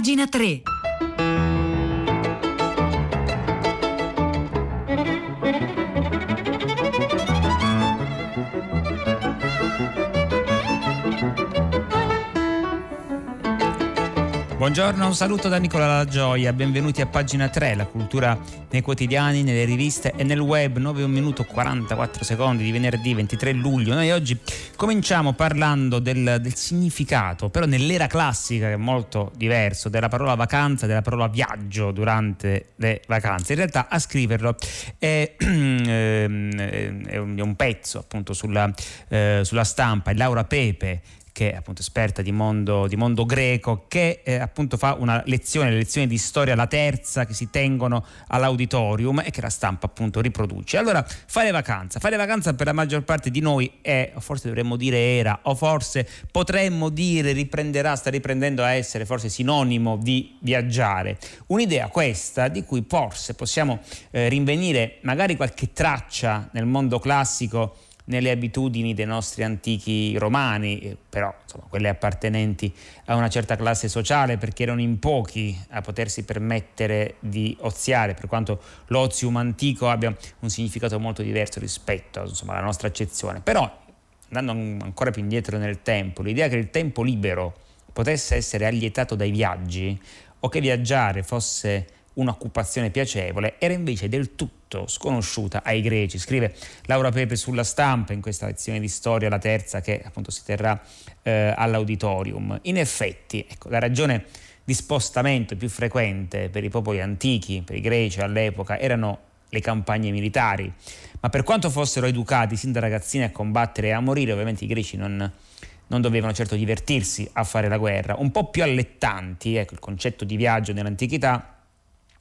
Pagina 3. Buongiorno, un saluto da Nicola La Gioia, benvenuti a pagina 3, la cultura nei quotidiani, nelle riviste e nel web, 9 1 minuto 44 secondi di venerdì 23 luglio. Noi oggi cominciamo parlando del, del significato, però nell'era classica che è molto diverso, della parola vacanza, della parola viaggio durante le vacanze. In realtà a scriverlo è, è un pezzo appunto sulla, eh, sulla stampa, è Laura Pepe che è appunto esperta di mondo, di mondo greco, che eh, appunto fa una lezione, le lezioni di storia, la terza, che si tengono all'auditorium e che la stampa appunto riproduce. Allora, fare vacanza. Fare vacanza per la maggior parte di noi è, o forse dovremmo dire era, o forse potremmo dire riprenderà, sta riprendendo a essere forse sinonimo di viaggiare. Un'idea questa di cui forse possiamo eh, rinvenire magari qualche traccia nel mondo classico nelle abitudini dei nostri antichi romani, eh, però insomma, quelle appartenenti a una certa classe sociale perché erano in pochi a potersi permettere di oziare, per quanto l'ozium antico abbia un significato molto diverso rispetto insomma, alla nostra accezione. Però, andando ancora più indietro nel tempo, l'idea che il tempo libero potesse essere allietato dai viaggi o che viaggiare fosse un'occupazione piacevole, era invece del tutto sconosciuta ai greci. Scrive Laura Pepe sulla stampa in questa lezione di storia, la terza che appunto si terrà eh, all'auditorium. In effetti, ecco, la ragione di spostamento più frequente per i popoli antichi, per i greci all'epoca, erano le campagne militari, ma per quanto fossero educati sin da ragazzini a combattere e a morire, ovviamente i greci non, non dovevano certo divertirsi a fare la guerra. Un po' più allettanti, ecco il concetto di viaggio nell'antichità,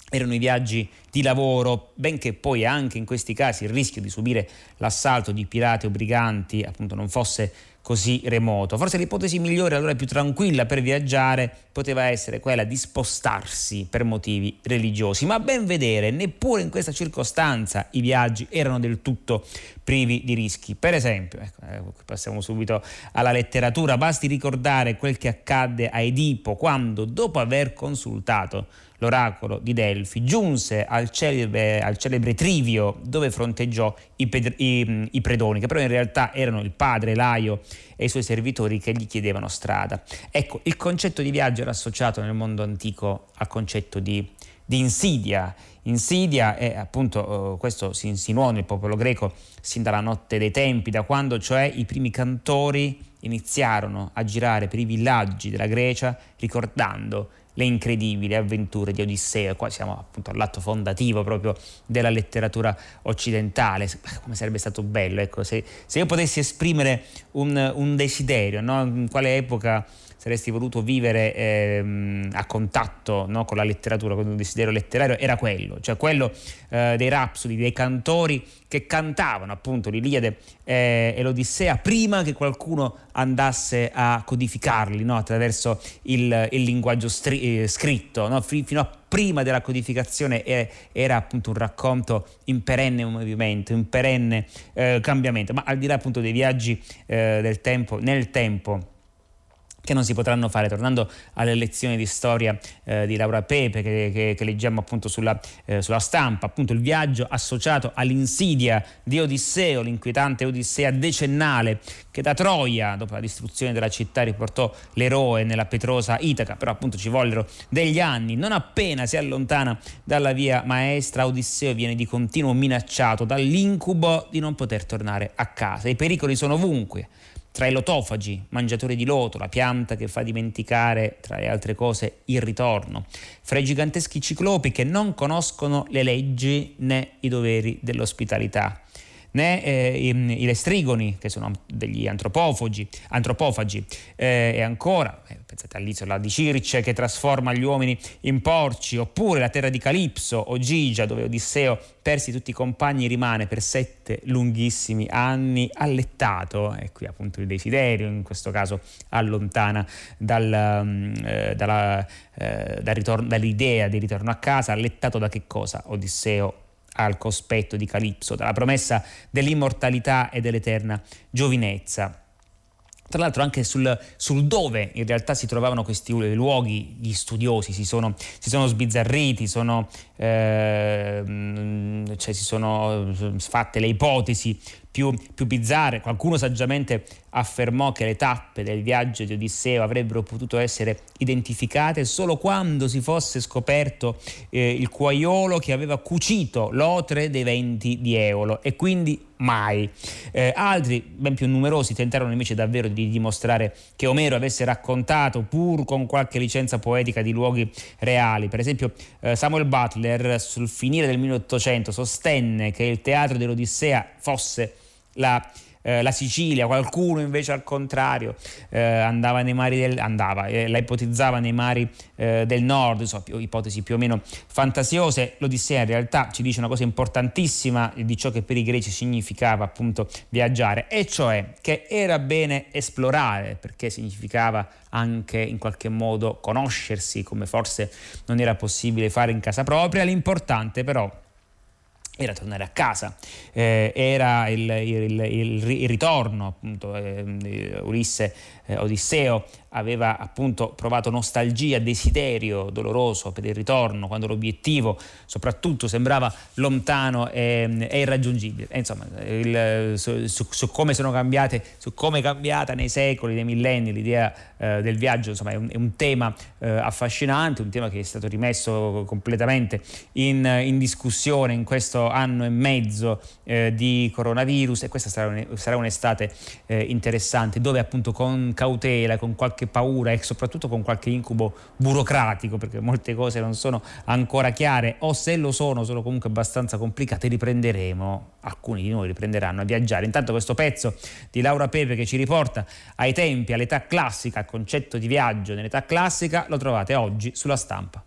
erano i viaggi di lavoro, benché poi anche in questi casi il rischio di subire l'assalto di pirati o briganti appunto non fosse così remoto. Forse l'ipotesi migliore, allora più tranquilla per viaggiare, poteva essere quella di spostarsi per motivi religiosi, ma a ben vedere, neppure in questa circostanza i viaggi erano del tutto privi di rischi. Per esempio, ecco, eh, passiamo subito alla letteratura, basti ricordare quel che accadde a Edipo quando, dopo aver consultato l'oracolo di Delfi, giunse al celebre, al celebre Trivio dove fronteggiò i, ped- i, i, predoni, che però in realtà erano il padre Laio e i suoi servitori che gli chiedevano strada. Ecco, il concetto di viaggio era associato nel mondo antico al concetto di, di insidia. Insidia è appunto, uh, questo si insinuò nel popolo greco sin dalla notte dei tempi, da quando cioè i primi cantori iniziarono a girare per i villaggi della Grecia ricordando le incredibili avventure di Odisseo. Qua siamo appunto all'atto fondativo proprio della letteratura occidentale. Come sarebbe stato bello, ecco, se, se io potessi esprimere un, un desiderio, no? in quale epoca saresti voluto vivere ehm, a contatto no, con la letteratura, con un desiderio letterario, era quello, cioè quello eh, dei rapsodi, dei cantori che cantavano appunto l'Iliade eh, e l'Odissea prima che qualcuno andasse a codificarli no, attraverso il, il linguaggio stri- eh, scritto, no? fino a prima della codificazione era appunto un racconto in perenne movimento, in perenne eh, cambiamento, ma al di là appunto dei viaggi eh, del tempo, nel tempo che non si potranno fare. Tornando alle lezioni di storia eh, di Laura Pepe che, che, che leggiamo appunto sulla, eh, sulla, stampa, appunto il viaggio associato all'insidia di Odisseo, l'inquietante Odissea decennale che da Troia, dopo la distruzione della città, riportò l'eroe nella petrosa Itaca, però appunto ci vollero degli anni. Non appena si allontana dalla via maestra, Odisseo viene di continuo minacciato dall'incubo di non poter tornare a casa. I pericoli sono ovunque tra i lotofagi, mangiatori di loto, la pianta che fa dimenticare, tra le altre cose, il ritorno, fra i giganteschi ciclopi che non conoscono le leggi né i doveri dell'ospitalità né eh, i, i, lestrigoni, che sono degli antropofagi, eh, e ancora, eh, pensate all'isola di Circe che trasforma gli uomini in porci, oppure la terra di Calipso o Gigia, dove Odisseo, persi tutti i compagni, rimane per sette lunghissimi anni allettato, e qui appunto il desiderio, in questo caso allontana dal, mm, eh, dalla, eh, dal ritorno, dall'idea di ritorno a casa, allettato da che cosa? Odisseo al cospetto di Calipso, dalla promessa dell'immortalità e dell'eterna giovinezza. tra l'altro anche sul, sul, dove in realtà si trovavano questi luoghi, gli studiosi si sono, si sono sbizzarriti, sono, eh, cioè si sono fatte le ipotesi più, più bizzarre. Qualcuno saggiamente affermò che le tappe del viaggio di Odisseo avrebbero potuto essere identificate solo quando si fosse scoperto eh, il cuaiolo che aveva cucito l'otre dei venti di Eolo e quindi mai. Eh, altri, ben più numerosi, tentarono invece davvero di dimostrare che Omero avesse raccontato, pur con qualche licenza poetica, di luoghi reali. Per esempio, eh, Samuel Butler, sul finire del 1800, sostenne che il teatro dell'Odissea fosse la eh, la Sicilia, qualcuno invece al contrario eh, andava nei mari del, andava, eh, la ipotizzava nei mari eh, del nord, so, più, ipotesi più o meno fantasiose. L'Odissea in realtà ci dice una cosa importantissima di ciò che per i greci significava appunto viaggiare, e cioè che era bene esplorare, perché significava anche in qualche modo conoscersi, come forse non era possibile fare in casa propria. L'importante però era tornare a casa, eh, era il, il, il, il, ritorno, appunto, eh, Ulisse eh, Odisseo aveva appunto provato nostalgia, desiderio doloroso per il ritorno, quando l'obiettivo soprattutto sembrava lontano e, e irraggiungibile. E insomma, il, su, su, su, come sono cambiate, su come è cambiata nei secoli, nei millenni l'idea eh, del viaggio, insomma, è un, è un tema eh, affascinante, un tema che è stato rimesso completamente in, in discussione in questo anno e mezzo eh, di coronavirus e questa sarà, un, sarà un'estate eh, interessante dove appunto con cautela, con qualche paura e soprattutto con qualche incubo burocratico, perché molte cose non sono ancora chiare o se lo sono sono comunque abbastanza complicate, riprenderemo, alcuni di noi riprenderanno a viaggiare. Intanto questo pezzo di Laura Pepe che ci riporta ai tempi, all'età classica, al concetto di viaggio nell'età classica, lo trovate oggi sulla stampa.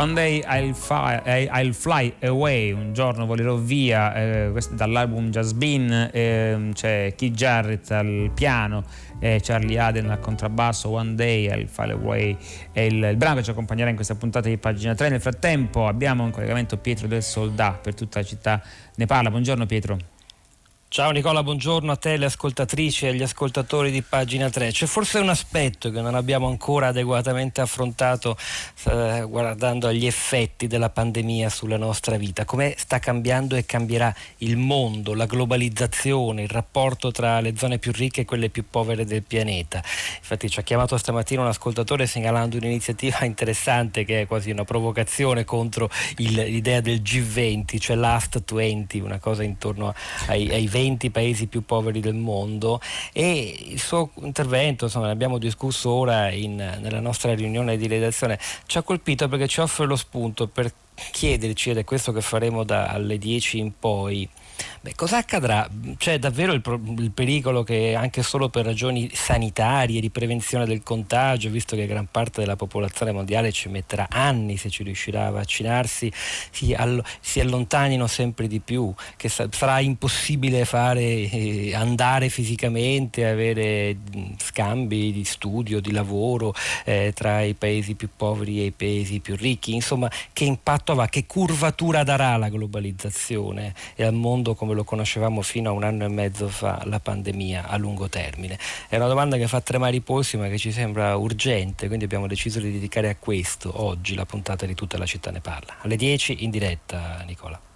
One Day I'll Fly, I'll Fly Away, un giorno volerò via, eh, dall'album Been, eh, c'è Keith Jarrett al piano, eh, Charlie Aden al contrabbasso, One Day I'll Fly Away è il, il, brano che ci accompagnerà in questa puntata di pagina 3. Nel frattempo abbiamo in collegamento Pietro del Soldà per tutta la città ne parla. Buongiorno Pietro. Ciao Nicola, buongiorno a te, le ascoltatrici e agli ascoltatori di pagina 3. C'è forse un aspetto che non abbiamo ancora adeguatamente affrontato eh, guardando agli effetti della pandemia sulla nostra vita, come sta cambiando e cambierà il mondo, la globalizzazione, il rapporto tra le zone più ricche e quelle più povere del pianeta. Infatti ci ha chiamato stamattina un ascoltatore segnalando un'iniziativa interessante che è quasi una provocazione contro il, l'idea del G20, cioè Last 20, una cosa intorno ai, ai 20 20 paesi più poveri del mondo e il suo intervento, insomma, ne abbiamo discusso ora in, nella nostra riunione di redazione, ci ha colpito perché ci offre lo spunto per chiederci, ed è questo che faremo dalle 10 in poi, Beh, cosa accadrà? C'è davvero il, il, pericolo che anche solo per ragioni sanitarie, di prevenzione del contagio, visto che gran parte della popolazione mondiale ci metterà anni se ci riuscirà a vaccinarsi, si, all- si allontanino sempre di più, che sa- sarà impossibile fare, eh, andare fisicamente, avere scambi di studio, di lavoro eh, tra i paesi più poveri e i paesi più ricchi. Insomma, che impatto avrà, che curvatura darà la globalizzazione e al mondo come lo conoscevamo fino a un anno e mezzo fa la pandemia a lungo termine? È una domanda che fa tremare i polsi ma che ci sembra urgente, quindi abbiamo deciso di dedicare a questo oggi la puntata di tutta la città ne parla. Alle 10 in diretta, Nicola.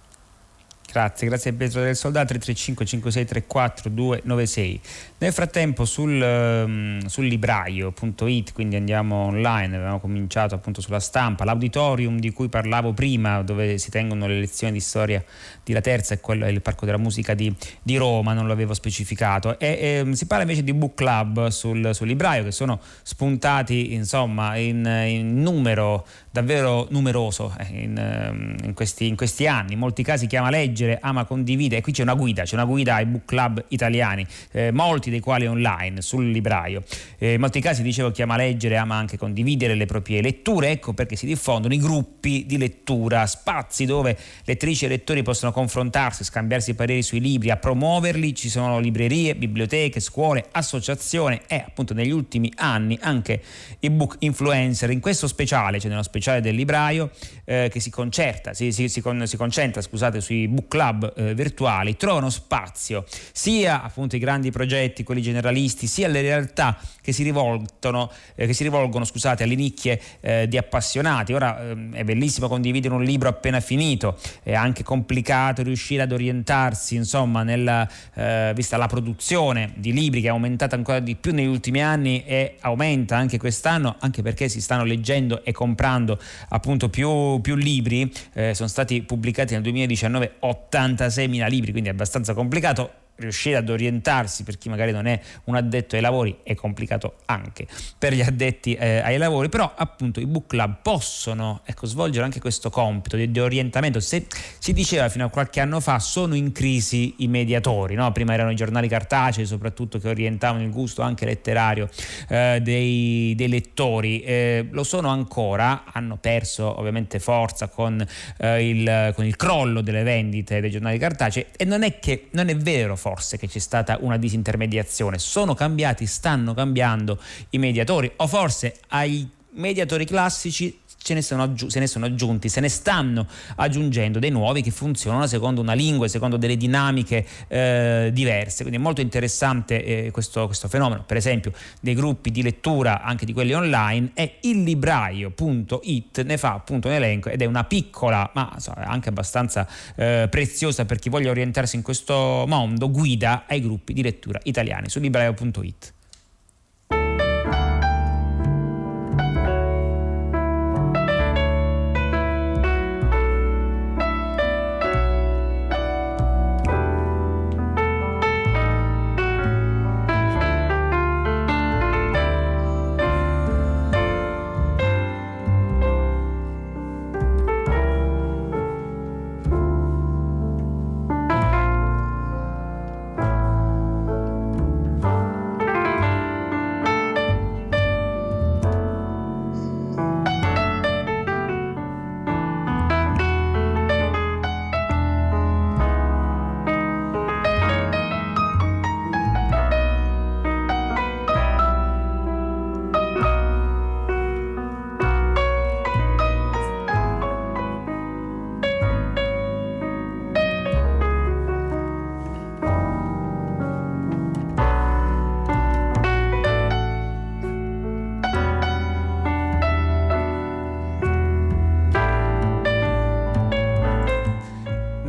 Grazie, grazie a Pietro del Soldato 335 5634 296. Nel frattempo sul, um, sul libraio.it, quindi andiamo online, abbiamo cominciato appunto sulla stampa, l'auditorium di cui parlavo prima, dove si tengono le lezioni di storia di La Terza e quello è il Parco della Musica di, di Roma, non l'avevo specificato. E, e, ehm, si parla invece di book club sul, sul libraio che sono spuntati insomma in, in numero davvero numeroso eh, in, ehm, in, questi, in questi anni, in molti casi chiama leggere ama condividere. E qui c'è una guida, c'è una guida ai book club italiani, eh, molti dei quali online sul libraio. Eh, in molti casi dicevo chi ama leggere ama anche condividere le proprie letture, ecco perché si diffondono i gruppi di lettura, spazi dove lettrici e lettori possono confrontarsi, scambiarsi pareri sui libri, a promuoverli ci sono librerie, biblioteche, scuole, associazioni e appunto negli ultimi anni anche i book influencer. In questo speciale, cioè nello speciale del libraio, eh, che si concerta, si, si, con, si concentra scusate, sui book club eh, virtuali trovano spazio sia appunto i grandi progetti, quelli generalisti, sia le realtà che si rivolgono, eh, che si rivolgono scusate, alle nicchie eh, di appassionati. Ora ehm, è bellissimo condividere un libro appena finito, è anche complicato riuscire ad orientarsi, insomma, nella, eh, vista la produzione di libri che è aumentata ancora di più negli ultimi anni e aumenta anche quest'anno, anche perché si stanno leggendo e comprando appunto più, più libri. Eh, sono stati pubblicati nel 2019 86.000 libri, quindi è abbastanza complicato riuscire ad orientarsi per chi magari non è un addetto ai lavori è complicato anche per gli addetti eh, ai lavori, però appunto i book club possono ecco, svolgere anche questo compito di, di, orientamento. Se si diceva fino a qualche anno fa sono in crisi i mediatori, no? prima erano i giornali cartacei soprattutto che orientavano il gusto anche letterario eh, dei, dei, lettori, eh, lo sono ancora, hanno perso ovviamente forza con, eh, il, con il crollo delle vendite dei giornali cartacei e non è che non è vero forse che c'è stata una disintermediazione, sono cambiati, stanno cambiando i mediatori o forse ai mediatori classici ce ne sono aggiu- se ne sono aggiunti, se ne stanno aggiungendo dei nuovi che funzionano secondo una lingua, secondo delle dinamiche eh, diverse. Quindi è molto interessante eh, questo, questo, fenomeno, per esempio dei gruppi di lettura anche di quelli online e il libraio.it ne fa appunto un elenco ed è una piccola ma insomma, anche abbastanza eh, preziosa per chi voglia orientarsi in questo mondo guida ai gruppi di lettura italiani su libraio.it.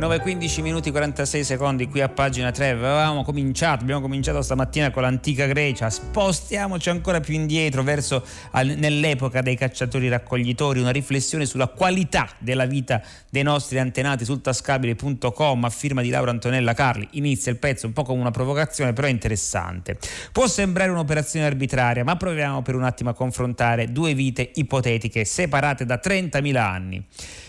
15 minuti 46 secondi qui a pagina 3 avevamo cominciato abbiamo cominciato stamattina con l'antica Grecia. Spostiamoci ancora più indietro verso nell'epoca dei cacciatori raccoglitori. Una riflessione sulla qualità della vita dei nostri antenati sul tascabile.com a firma di Laura Antonella Carli. Inizia il pezzo un po' come una provocazione però interessante. Può sembrare un'operazione arbitraria ma proviamo per un attimo a confrontare due vite ipotetiche separate da 30.000 anni.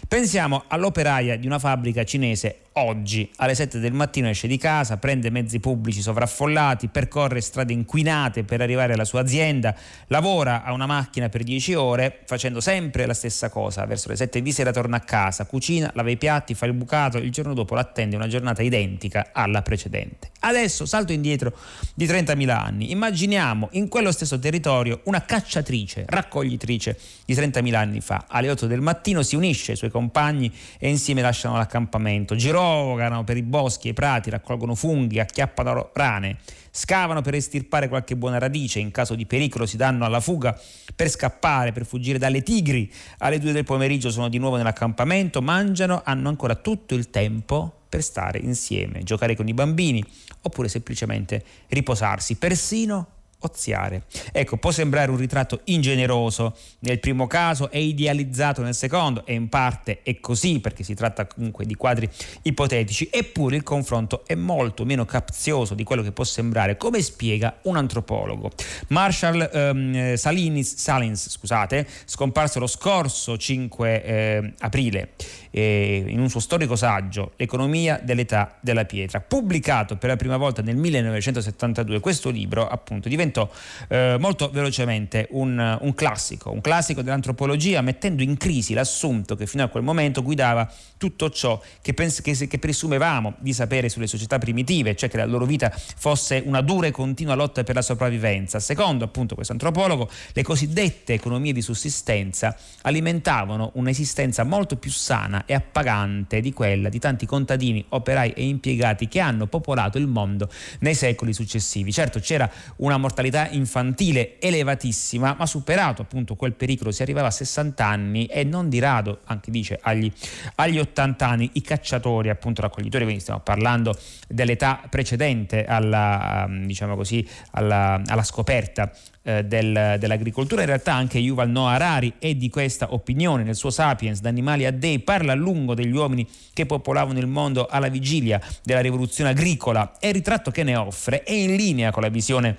Pensiamo all'operaia di una fabbrica cinese it. Oggi alle 7 del mattino esce di casa, prende mezzi pubblici sovraffollati, percorre strade inquinate per arrivare alla sua azienda, lavora a una macchina per 10 ore facendo sempre la stessa cosa, verso le 7 di sera torna a casa, cucina, lava i piatti, fa il bucato, il giorno dopo l'attende una giornata identica alla precedente. Adesso salto indietro di 30.000 anni, immaginiamo in quello stesso territorio una cacciatrice, raccoglitrice di 30.000 anni fa, alle 8 del mattino si unisce ai suoi compagni e insieme lasciano l'accampamento, girò girovagano per i boschi e i prati, raccolgono funghi, acchiappano rane, scavano per estirpare qualche buona radice, in caso di pericolo si danno alla fuga per scappare, per fuggire dalle tigri. Alle due del pomeriggio sono di nuovo nell'accampamento, mangiano, hanno ancora tutto il tempo per stare insieme, giocare con i bambini oppure semplicemente riposarsi, persino oziare. Ecco, può sembrare un ritratto ingeneroso nel primo caso e idealizzato nel secondo, e in parte è così perché si tratta comunque di quadri ipotetici, eppure il confronto è molto meno capzioso di quello che può sembrare, come spiega un antropologo. Marshall ehm, Salinis, Salins, scusate, scomparso lo scorso 5 eh, aprile eh, in un suo storico saggio L'economia dell'età della pietra, pubblicato per la prima volta nel 1972. Questo libro appunto diventò eh, molto velocemente un, un, classico, un classico dell'antropologia, mettendo in crisi l'assunto che fino a quel momento guidava tutto ciò che, pens- che, che presumevamo di sapere sulle società primitive, cioè che la loro vita fosse una dura e continua lotta per la sopravvivenza. Secondo appunto questo antropologo, le cosiddette economie di sussistenza alimentavano un'esistenza molto più sana sana e appagante di quella di tanti contadini, operai e impiegati che hanno popolato il mondo nei secoli successivi. Certo c'era una mortalità infantile elevatissima, ma superato appunto quel pericolo si arrivava a 60 anni e non di rado, anche dice, agli, agli 80 anni i cacciatori, appunto raccoglitori, quindi stiamo parlando dell'età precedente alla, diciamo così, alla, alla scoperta eh, del, dell'agricoltura. In realtà anche Yuval Noah Harari è di questa opinione nel suo Sapiens, da animali a dei, parla a lungo degli uomini che popolavano il mondo alla vigilia della rivoluzione agricola e il ritratto che ne offre è in linea con la visione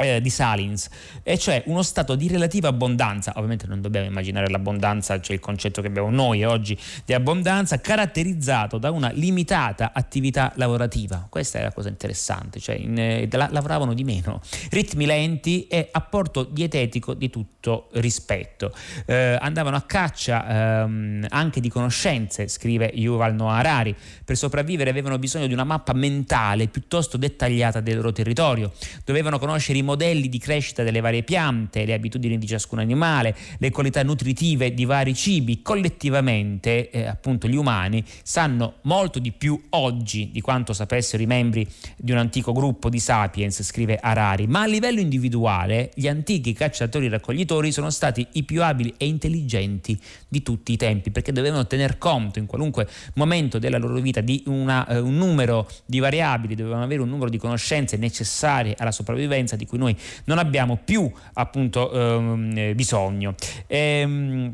eh, di Salins, e cioè uno stato di relativa abbondanza, ovviamente non dobbiamo immaginare l'abbondanza, cioè il concetto che abbiamo noi oggi di abbondanza, caratterizzato da una limitata attività lavorativa. Questa è la cosa interessante, cioè in, eh, la, lavoravano di meno, ritmi lenti e apporto dietetico di tutto rispetto. Eh, andavano a caccia ehm, anche di conoscenze, scrive Yuval Noah Harari, per sopravvivere avevano bisogno di una mappa mentale piuttosto dettagliata del loro territorio, dovevano conoscere i modelli di crescita delle varie piante, le abitudini di ciascun animale, le qualità nutritive di vari cibi. Collettivamente, eh, appunto, gli umani sanno molto di più oggi di quanto sapessero i membri di un antico gruppo di sapiens, scrive Harari, ma a livello individuale gli antichi cacciatori raccoglitori sono stati i più abili e intelligenti di tutti i tempi, perché dovevano tener conto in qualunque momento della loro vita di una, eh, un numero di variabili, dovevano avere un numero di conoscenze necessarie alla sopravvivenza di cui noi non abbiamo più appunto ehm, bisogno. Ehm,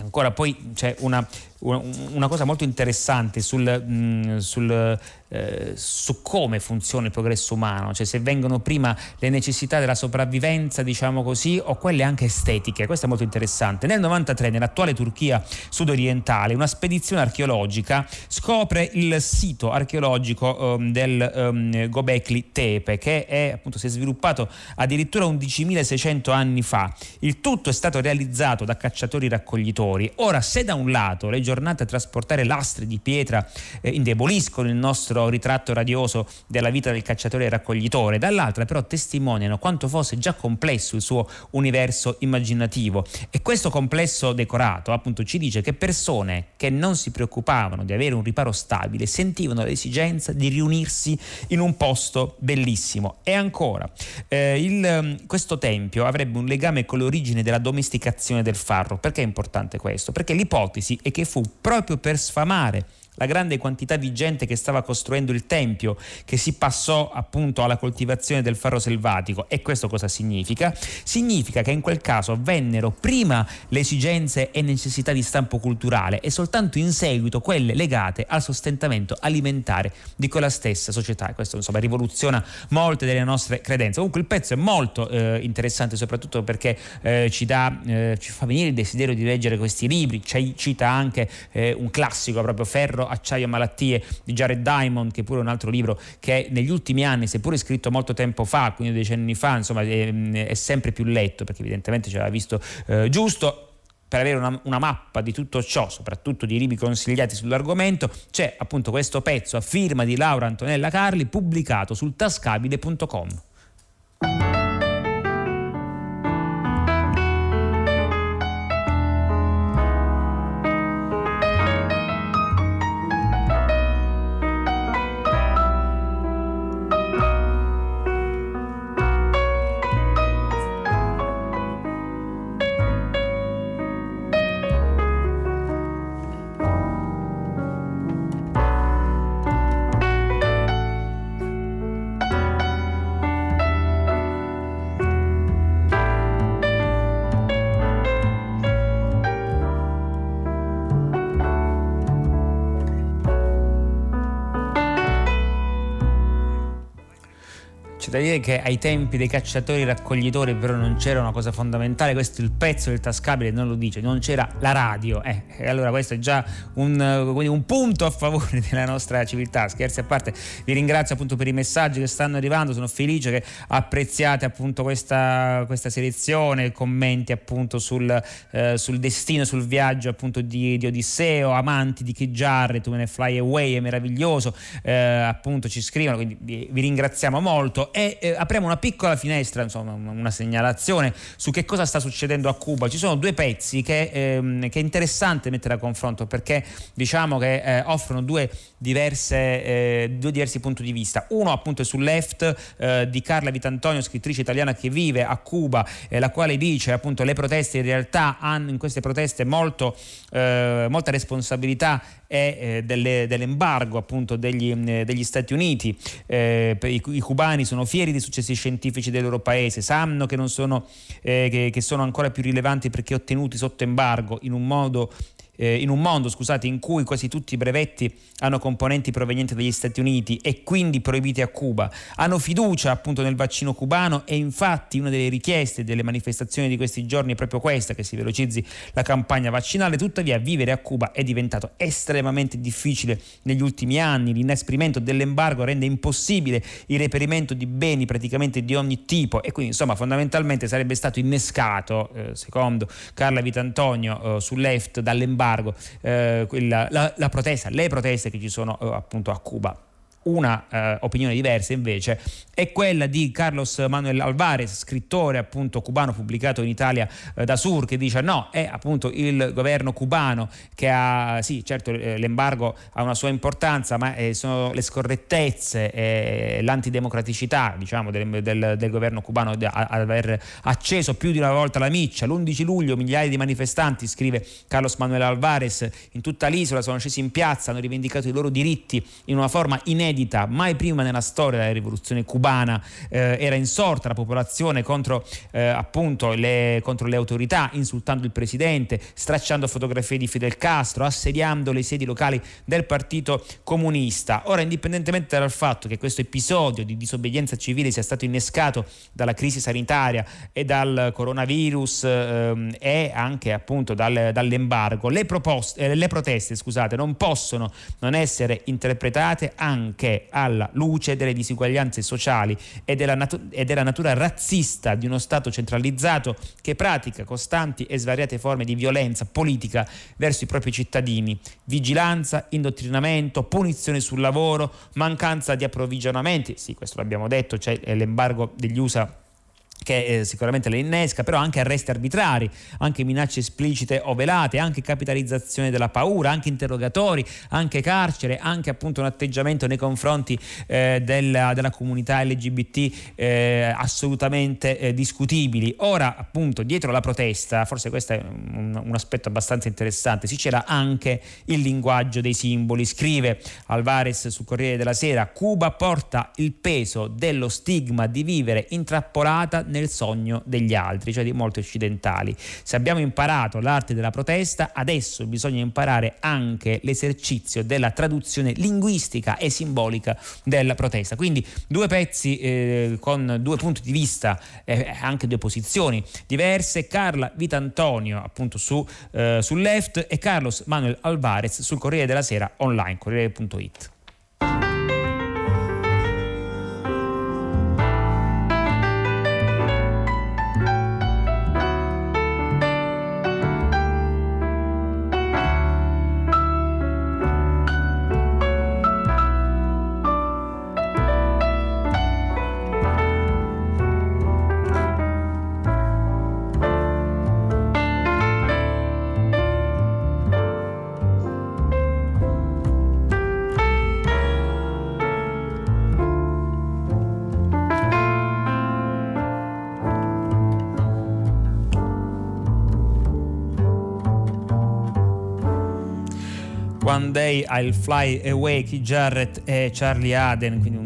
ancora poi c'è una, una, cosa molto interessante sul, mm, sul eh, su come funziona il progresso umano, cioè se vengono prima le necessità della sopravvivenza, diciamo così, o quelle anche estetiche. Questo è molto interessante. Nel 93, nell'attuale Turchia sudorientale, una spedizione archeologica scopre il sito archeologico um, del um, Gobekli Tepe, che è, appunto, si è sviluppato addirittura 11.600 anni fa. Il tutto è stato realizzato da cacciatori raccoglitori. Ora, se da un lato le giornate a trasportare lastre di pietra eh, indeboliscono il nostro ritratto radioso della vita del cacciatore e raccoglitore, dall'altra però testimoniano quanto fosse già complesso il suo universo immaginativo. E questo complesso decorato appunto ci dice che persone che non si preoccupavano di avere un riparo stabile sentivano l'esigenza di riunirsi in un posto bellissimo. E ancora eh, il, questo tempio avrebbe un legame con l'origine della domesticazione del farro. Perché è importante questo? perché l'ipotesi è che fu proprio per sfamare la grande quantità di gente che stava costruendo il tempio, che si passò appunto alla coltivazione del ferro selvatico. E questo cosa significa? Significa che in quel caso vennero prima le esigenze e necessità di stampo culturale e soltanto in seguito quelle legate al sostentamento alimentare di quella stessa società. E questo insomma rivoluziona molte delle nostre credenze. Comunque il pezzo è molto eh, interessante soprattutto perché eh, ci, dà, eh, ci fa venire il desiderio di leggere questi libri, ci cita anche eh, un classico proprio ferro acciaio e malattie di Jared Diamond, che pure è un altro libro che negli ultimi anni, seppure scritto molto tempo fa, quindi decenni fa, insomma, è, è sempre più letto perché evidentemente ci aveva visto eh, giusto per avere una, una, mappa di tutto ciò, soprattutto di libri consigliati sull'argomento, c'è appunto questo pezzo a firma di Laura Antonella Carli pubblicato sul tascabile.com. da dire che ai tempi dei cacciatori raccoglitori però non c'era una cosa fondamentale, questo è il pezzo del tascabile non lo dice, non c'era la radio. Eh, e allora questo è già un, un, punto a favore della nostra civiltà. Scherzi a parte, vi ringrazio appunto per i messaggi che stanno arrivando, sono felice che apprezziate appunto questa, questa selezione, commenti appunto sul, eh, sul, destino, sul viaggio appunto di, di Odisseo, amanti di Kid Jarrett, me ne fly away, è meraviglioso, eh, appunto ci scrivono, quindi vi, ringraziamo molto. E eh, apriamo una piccola finestra, insomma una segnalazione su che cosa sta succedendo a Cuba. Ci sono due pezzi che, ehm, che è interessante mettere a confronto perché diciamo che eh, offrono due, diverse, eh, due, diversi punti di vista. Uno appunto è sul left eh, di Carla Vitantonio, scrittrice italiana che vive a Cuba, eh, la quale dice appunto le proteste in realtà hanno in queste proteste molto, eh, molta responsabilità e delle, dell'embargo appunto degli, degli Stati Uniti. I, I cubani sono fieri dei successi scientifici del loro paese, sanno che, sono, eh, che, che sono ancora più rilevanti perché ottenuti sotto embargo in un modo eh, in un mondo scusate, in cui quasi tutti i brevetti hanno componenti provenienti dagli Stati Uniti e quindi proibiti a Cuba, hanno fiducia appunto nel vaccino cubano e infatti una delle richieste delle manifestazioni di questi giorni è proprio questa, che si velocizzi la campagna vaccinale, tuttavia vivere a Cuba è diventato estremamente difficile negli ultimi anni, l'inasprimento dell'embargo rende impossibile il reperimento di beni praticamente di ogni tipo e quindi insomma fondamentalmente sarebbe stato innescato, eh, secondo Carla Vitantonio, eh, sull'EFT dall'embargo embargo, eh, la, la, la protesta, le proteste che ci sono eh, appunto a Cuba. Una eh, opinione diversa invece è quella di Carlos Manuel Alvarez, scrittore appunto cubano pubblicato in Italia eh, da Sur, che dice no, è appunto il governo cubano che ha, sì certo eh, l'embargo ha una sua importanza, ma eh, sono le scorrettezze e l'antidemocraticità diciamo del, del, del governo cubano ad aver acceso più di una volta la miccia. L'11 luglio migliaia di manifestanti, scrive Carlos Manuel Alvarez, in tutta l'isola sono scesi in piazza, hanno rivendicato i loro diritti in una forma inedita inedita, mai prima nella storia della rivoluzione cubana eh, era insorta la popolazione contro, eh, appunto le, contro le autorità, insultando il presidente, stracciando fotografie di Fidel Castro, assediando le sedi locali del Partito Comunista. Ora, indipendentemente dal fatto che questo episodio di disobbedienza civile sia stato innescato dalla crisi sanitaria e dal coronavirus ehm, e anche appunto dal, dall'embargo, le, proposte, eh, le proteste scusate, non possono non essere interpretate anche che alla luce delle disuguaglianze sociali e della, natu- e della natura razzista di uno Stato centralizzato che pratica costanti e svariate forme di violenza politica verso i propri cittadini, vigilanza, indottrinamento, punizione sul lavoro, mancanza di approvvigionamenti, sì questo l'abbiamo detto, c'è l'embargo degli USA che eh, sicuramente le innesca, però anche arresti arbitrari, anche minacce esplicite o velate, anche capitalizzazione della paura, anche interrogatori, anche carcere, anche appunto un atteggiamento nei confronti eh, della, della, comunità LGBT eh, assolutamente eh, discutibili. Ora appunto dietro la protesta, forse questo è un, un aspetto abbastanza interessante, si c'era anche il linguaggio dei simboli, scrive Alvarez sul Corriere della Sera, Cuba porta il peso dello stigma di vivere intrappolata nel sogno degli altri, cioè di molti occidentali. Se abbiamo imparato l'arte della protesta, adesso bisogna imparare anche l'esercizio della traduzione linguistica e simbolica della protesta. Quindi due pezzi eh, con due punti di vista, eh, anche due posizioni diverse. Carla Vitantonio appunto su, eh, sul left e Carlos Manuel Alvarez sul Corriere della Sera online, corriere.it. I'll Fly Away, Keith Jarrett e Charlie Aden, quindi un,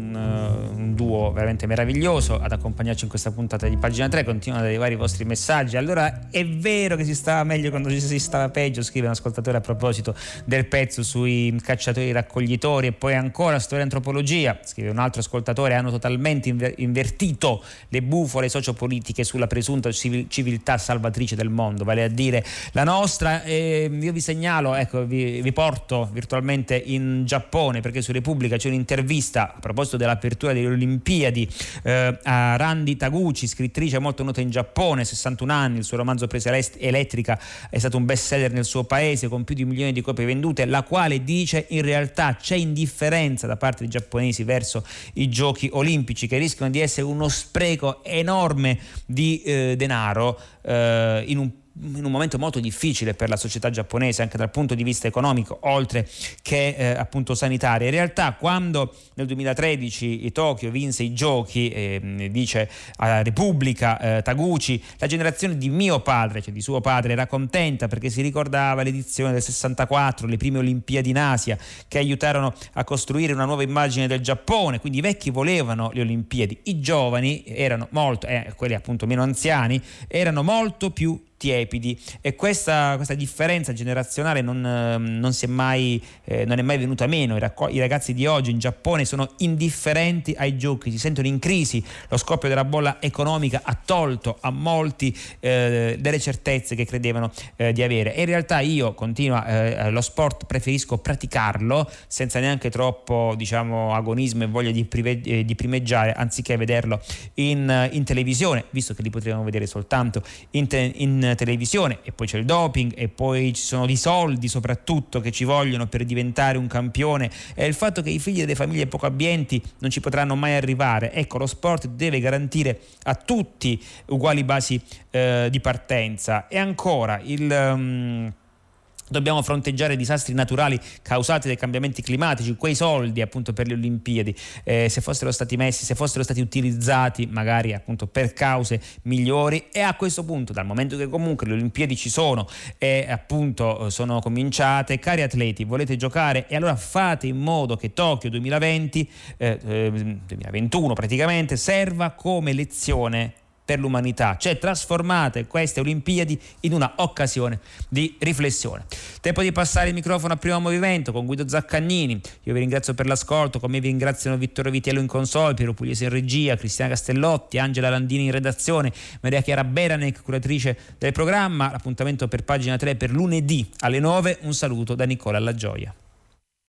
veramente meraviglioso ad accompagnarci in questa puntata di pagina 3. Continuano ad arrivare i vostri messaggi. Allora è vero che si stava meglio quando si stava peggio, scrive un ascoltatore a proposito del pezzo sui cacciatori raccoglitori e poi ancora storia antropologia, scrive un altro ascoltatore, hanno totalmente inver- invertito le bufole sociopolitiche sulla presunta civil- civiltà salvatrice del mondo, vale a dire la nostra. Eh, io vi segnalo, ecco, vi, vi porto virtualmente in Giappone perché su Repubblica c'è un'intervista a proposito dell'apertura delle Olimpiadi eh, a Randi Taguchi, scrittrice molto nota in Giappone, 61 anni, il suo romanzo Presa elettrica è stato un best seller nel suo paese con più di un milione di copie vendute, la quale dice in realtà c'è indifferenza da parte dei giapponesi verso i giochi olimpici che rischiano di essere uno spreco enorme di eh, denaro eh, in un in un momento molto difficile per la società giapponese anche dal punto di vista economico oltre che eh, appunto sanitario. In realtà quando nel 2013 Tokyo vinse i giochi, eh, dice a Repubblica eh, Taguchi, la generazione di mio padre, cioè di suo padre, era contenta perché si ricordava l'edizione del 64, le prime Olimpiadi in Asia che aiutarono a costruire una nuova immagine del Giappone, quindi i vecchi volevano le Olimpiadi, i giovani erano molto, eh, quelli appunto meno anziani, erano molto più tiepidi e questa, questa differenza generazionale non, ehm, non, è mai, eh, non, è mai, venuta meno. I, racco- I, ragazzi di oggi in Giappone sono indifferenti ai giochi, si sentono in crisi, lo scoppio della bolla economica ha tolto a molti eh, delle certezze che credevano eh, di avere. E in realtà io continuo eh, lo sport preferisco praticarlo senza neanche troppo diciamo agonismo e voglia di, prive- eh, di primeggiare anziché vederlo in, in, televisione visto che li potremmo vedere soltanto in, te- in televisione e poi c'è il doping e poi ci sono i soldi soprattutto che ci vogliono per diventare un campione e il fatto che i figli delle famiglie poco abbienti non ci potranno mai arrivare. Ecco, lo sport deve garantire a tutti uguali basi eh, di partenza e ancora il... Um, dobbiamo fronteggiare disastri naturali causati dai cambiamenti climatici, quei soldi appunto per le Olimpiadi, eh, se fossero stati messi, se fossero stati utilizzati magari appunto per cause migliori. E a questo punto, dal momento che comunque le Olimpiadi ci sono e appunto sono cominciate, cari atleti, volete giocare? E allora fate in modo che Tokyo 2020, eh, 2021 praticamente, serva come lezione per l'umanità, cioè trasformate queste Olimpiadi in una occasione di riflessione. Tempo di passare il microfono a primo movimento con Guido Zaccagnini. Io vi ringrazio per l'ascolto, come vi ringraziano Vittorio Vitiello in console, Piero Pugliese in regia, Cristiana Castellotti, Angela Landini in redazione, Maria Chiara Beranec, curatrice del programma. L'appuntamento per pagina 3 per lunedì alle 9. Un saluto da Nicola Lagioia.